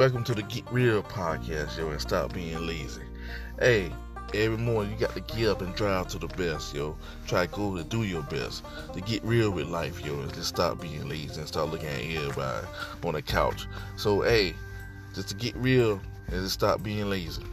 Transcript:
Welcome to the Get Real podcast, yo, and stop being lazy. Hey, every morning you got to get up and drive to the best, yo. Try to go to do your best. To get real with life, yo, and just stop being lazy and start looking at everybody on the couch. So, hey, just to get real and just stop being lazy.